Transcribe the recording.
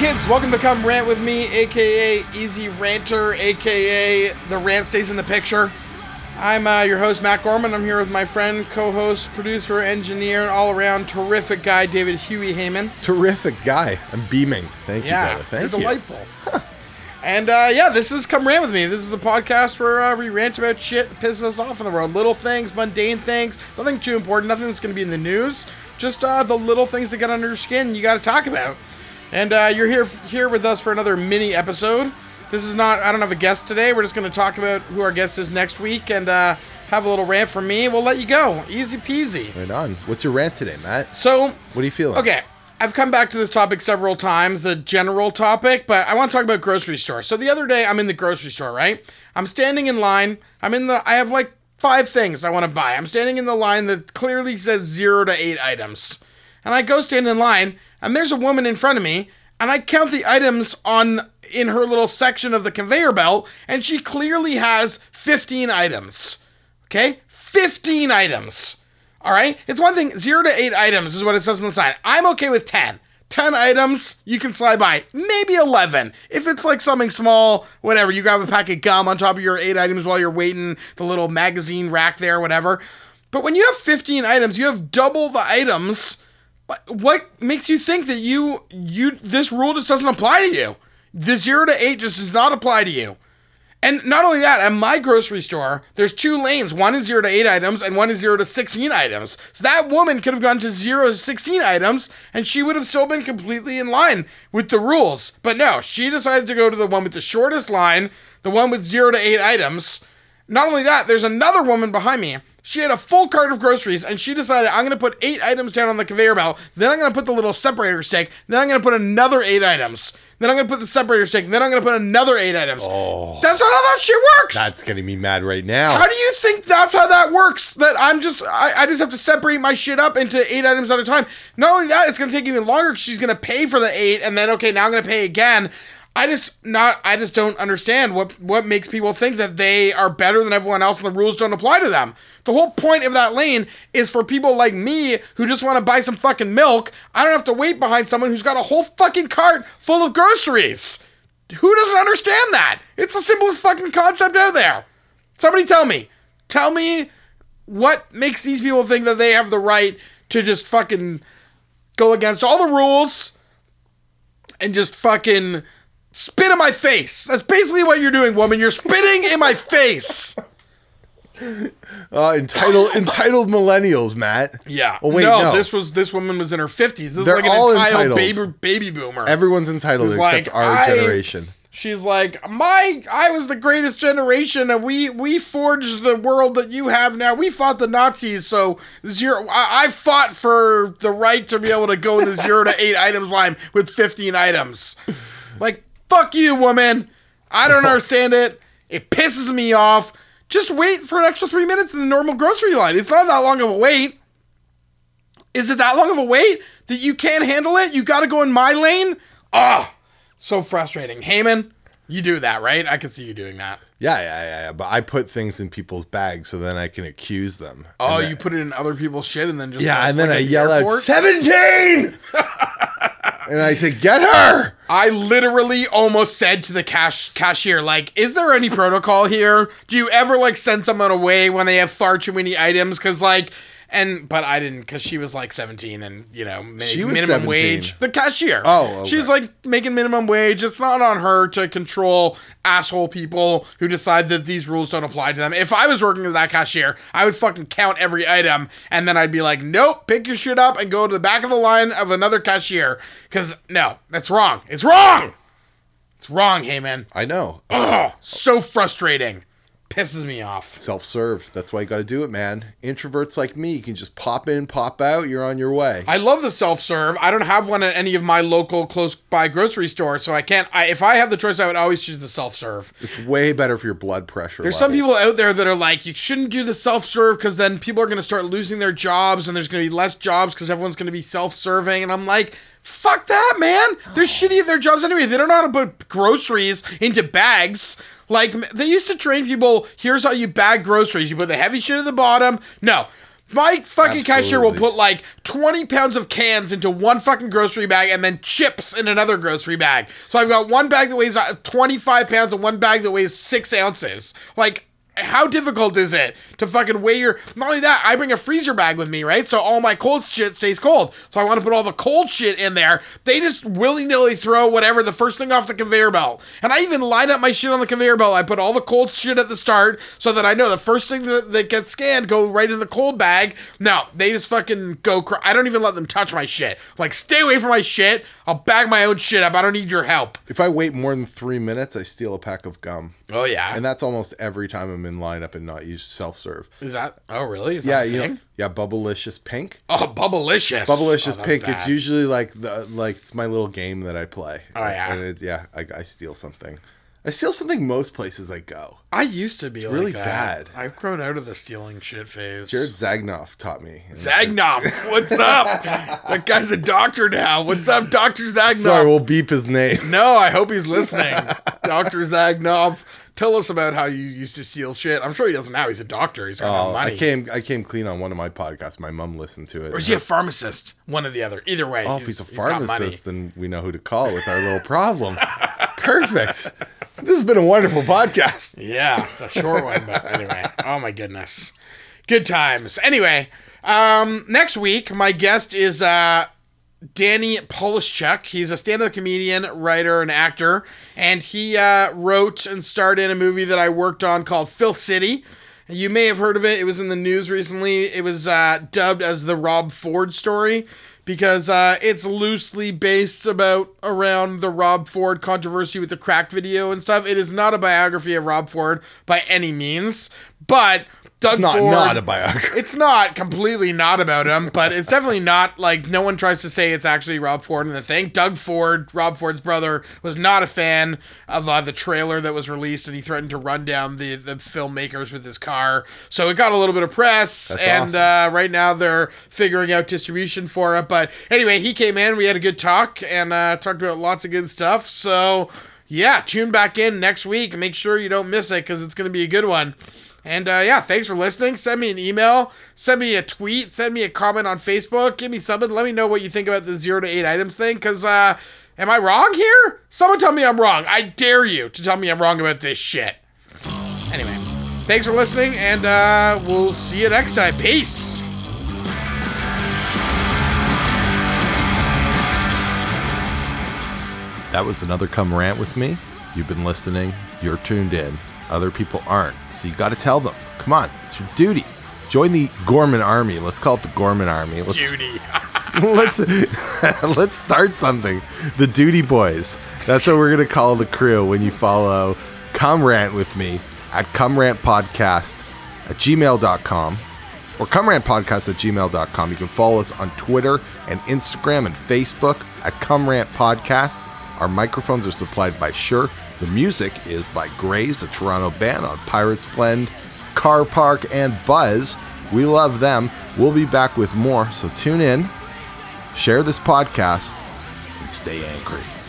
kids, welcome to Come Rant With Me, aka Easy Ranter, aka The Rant Stays in the Picture. I'm uh, your host, Matt Gorman. I'm here with my friend, co host, producer, engineer, and all around terrific guy, David Huey Heyman. Terrific guy. I'm beaming. Thank you, Yeah, brother. Thank they're you. delightful. and uh, yeah, this is Come Rant With Me. This is the podcast where uh, we rant about shit that pisses us off in the world. Little things, mundane things, nothing too important, nothing that's going to be in the news. Just uh, the little things that get under your skin you got to talk about. And uh, you're here here with us for another mini episode. This is not, I don't have a guest today. We're just going to talk about who our guest is next week and uh, have a little rant from me. We'll let you go. Easy peasy. Right on. What's your rant today, Matt? So, What are you feeling? Okay, I've come back to this topic several times, the general topic, but I want to talk about grocery store. So the other day, I'm in the grocery store, right? I'm standing in line. I'm in the. I have like five things I want to buy. I'm standing in the line that clearly says zero to eight items, and I go stand in line, and there's a woman in front of me, and I count the items on in her little section of the conveyor belt, and she clearly has 15 items. Okay, 15 items. All right. It's one thing, zero to eight items is what it says on the sign. I'm okay with 10. 10 items, you can slide by. Maybe 11. If it's like something small, whatever, you grab a pack of gum on top of your eight items while you're waiting, the little magazine rack there, whatever. But when you have 15 items, you have double the items. What- makes you think that you, you, this rule just doesn't apply to you? The zero to eight just does not apply to you. And not only that, at my grocery store, there's two lanes. One is 0 to 8 items and one is 0 to 16 items. So that woman could have gone to 0 to 16 items and she would have still been completely in line with the rules. But no, she decided to go to the one with the shortest line, the one with 0 to 8 items. Not only that, there's another woman behind me. She had a full cart of groceries and she decided I'm going to put 8 items down on the conveyor belt. Then I'm going to put the little separator stick. Then I'm going to put another 8 items. Then I'm going to put the separator stick. Then I'm going to put another 8 items. Oh, That's not how that shit works. that's getting me mad right now. how do you think that's how that works? That I'm just I, I just have to separate my shit up into eight items at a time. Not only that, it's gonna take even longer because she's gonna pay for the eight, and then okay, now I'm gonna pay again. I just not I just don't understand what what makes people think that they are better than everyone else and the rules don't apply to them. The whole point of that lane is for people like me who just want to buy some fucking milk. I don't have to wait behind someone who's got a whole fucking cart full of groceries. Who doesn't understand that? It's the simplest fucking concept out there. Somebody tell me. Tell me what makes these people think that they have the right to just fucking go against all the rules and just fucking spit in my face. That's basically what you're doing, woman. You're spitting in my face. Uh, entitled entitled millennials, Matt. Yeah. Oh wait, no, no. this was this woman was in her 50s. This is They're like an all entitled entitled. baby baby boomer. Everyone's entitled except like, our I- generation. She's like, my, I was the greatest generation, and we we forged the world that you have now. We fought the Nazis, so zero. I, I fought for the right to be able to go in the zero to eight items line with fifteen items. Like, fuck you, woman. I don't understand it. It pisses me off. Just wait for an extra three minutes in the normal grocery line. It's not that long of a wait. Is it that long of a wait that you can't handle it? You got to go in my lane? Ah, so frustrating. Heyman, you do that, right? I can see you doing that. Yeah, yeah, yeah, yeah. But I put things in people's bags so then I can accuse them. Oh, then- you put it in other people's shit and then just Yeah, like- and then like I at the yell out seventeen, and I said, "Get her!" I literally almost said to the cash cashier, like, "Is there any protocol here? Do you ever like send someone away when they have far too many items? Because like." And but I didn't because she was like 17 and you know ma- She was minimum 17. wage. The cashier. Oh, okay. she's like making minimum wage. It's not on her to control asshole people who decide that these rules don't apply to them. If I was working as that cashier, I would fucking count every item and then I'd be like, nope, pick your shit up and go to the back of the line of another cashier. Because no, that's wrong. It's wrong. It's wrong, Heyman. I know. Oh, so frustrating. Pisses me off. Self-serve. That's why you got to do it, man. Introverts like me, you can just pop in, pop out. You're on your way. I love the self serve. I don't have one at any of my local close by grocery stores, so I can't. I, if I have the choice, I would always choose the self serve. It's way better for your blood pressure. There's some people out there that are like, you shouldn't do the self serve because then people are going to start losing their jobs and there's going to be less jobs because everyone's going to be self serving. And I'm like, fuck that, man. They're shitty at their jobs anyway. They don't know how to put groceries into bags. Like, they used to train people here's how you bag groceries. You put the heavy shit at the bottom. No. My fucking cashier will put like 20 pounds of cans into one fucking grocery bag and then chips in another grocery bag. So I've got one bag that weighs uh, 25 pounds and one bag that weighs six ounces. Like, how difficult is it to fucking weigh your. Not only that, I bring a freezer bag with me, right? So all my cold shit stays cold. So I want to put all the cold shit in there. They just willy nilly throw whatever, the first thing off the conveyor belt. And I even line up my shit on the conveyor belt. I put all the cold shit at the start so that I know the first thing that, that gets scanned go right in the cold bag. No, they just fucking go. Cr- I don't even let them touch my shit. Like, stay away from my shit. I'll bag my own shit up. I don't need your help. If I wait more than three minutes, I steal a pack of gum, Oh, yeah. and that's almost every time I'm in lineup and not use self serve. Is that. Oh, really? Is Yeah, that you know, yeah, Bubblicious Pink. Oh, Bubblicious. Bubblicious Oh, Pink. bad. It's usually like the like it's my little game that I play. Oh, yeah. and it's yeah, I, I steal something. I steal something most places I go. I used to be like really that. bad. I've grown out of the stealing shit phase. Jared Zagnoff taught me. Zagnoff, what's up? that guy's a doctor now. What's up, Doctor Zagnoff? Sorry, we'll beep his name. no, I hope he's listening. Doctor Zagnoff, tell us about how you used to steal shit. I'm sure he doesn't now. He's a doctor. He's got no Oh, money. I came I came clean on one of my podcasts. My mom listened to it. or is he a pharmacist? One or the other. Either way, Oh, if he's a pharmacist, then we know who to call with our little problem. Perfect. This has been a wonderful podcast. Yeah, it's a short one, but anyway. Oh my goodness. Good times. Anyway, um, next week my guest is uh Danny Polishchuk. He's a stand-up comedian, writer, and actor, and he uh, wrote and starred in a movie that I worked on called Filth City. You may have heard of it. It was in the news recently. It was uh, dubbed as the Rob Ford story because uh, it's loosely based about around the Rob Ford controversy with the crack video and stuff. It is not a biography of Rob Ford by any means, but Doug Not Ford. not a biography. It's not completely not about him, but it's definitely not like no one tries to say it's actually Rob Ford in the thing. Doug Ford, Rob Ford's brother, was not a fan of uh, the trailer that was released, and he threatened to run down the the filmmakers with his car. So it got a little bit of press, That's and awesome. uh, right now they're figuring out distribution for it. But anyway, he came in, we had a good talk, and uh, talked about lots of good stuff. So yeah, tune back in next week. And make sure you don't miss it because it's going to be a good one. And uh, yeah, thanks for listening. Send me an email, send me a tweet, send me a comment on Facebook. Give me something. Let me know what you think about the zero to eight items thing. Because uh, am I wrong here? Someone tell me I'm wrong. I dare you to tell me I'm wrong about this shit. Anyway, thanks for listening, and uh, we'll see you next time. Peace. That was another come rant with me. You've been listening. You're tuned in. Other people aren't. So you got to tell them. Come on, it's your duty. Join the Gorman Army. Let's call it the Gorman Army. Let's, Judy. let's let's start something. The Duty Boys. That's what we're gonna call the crew when you follow Come Rant with me at Come Rant Podcast at gmail.com or Come Rant Podcast at gmail.com. You can follow us on Twitter and Instagram and Facebook at Come Rant Podcast. Our microphones are supplied by Shure. The music is by Grays, a Toronto band on Pirates Blend, Carpark, and Buzz. We love them. We'll be back with more, so tune in, share this podcast, and stay angry.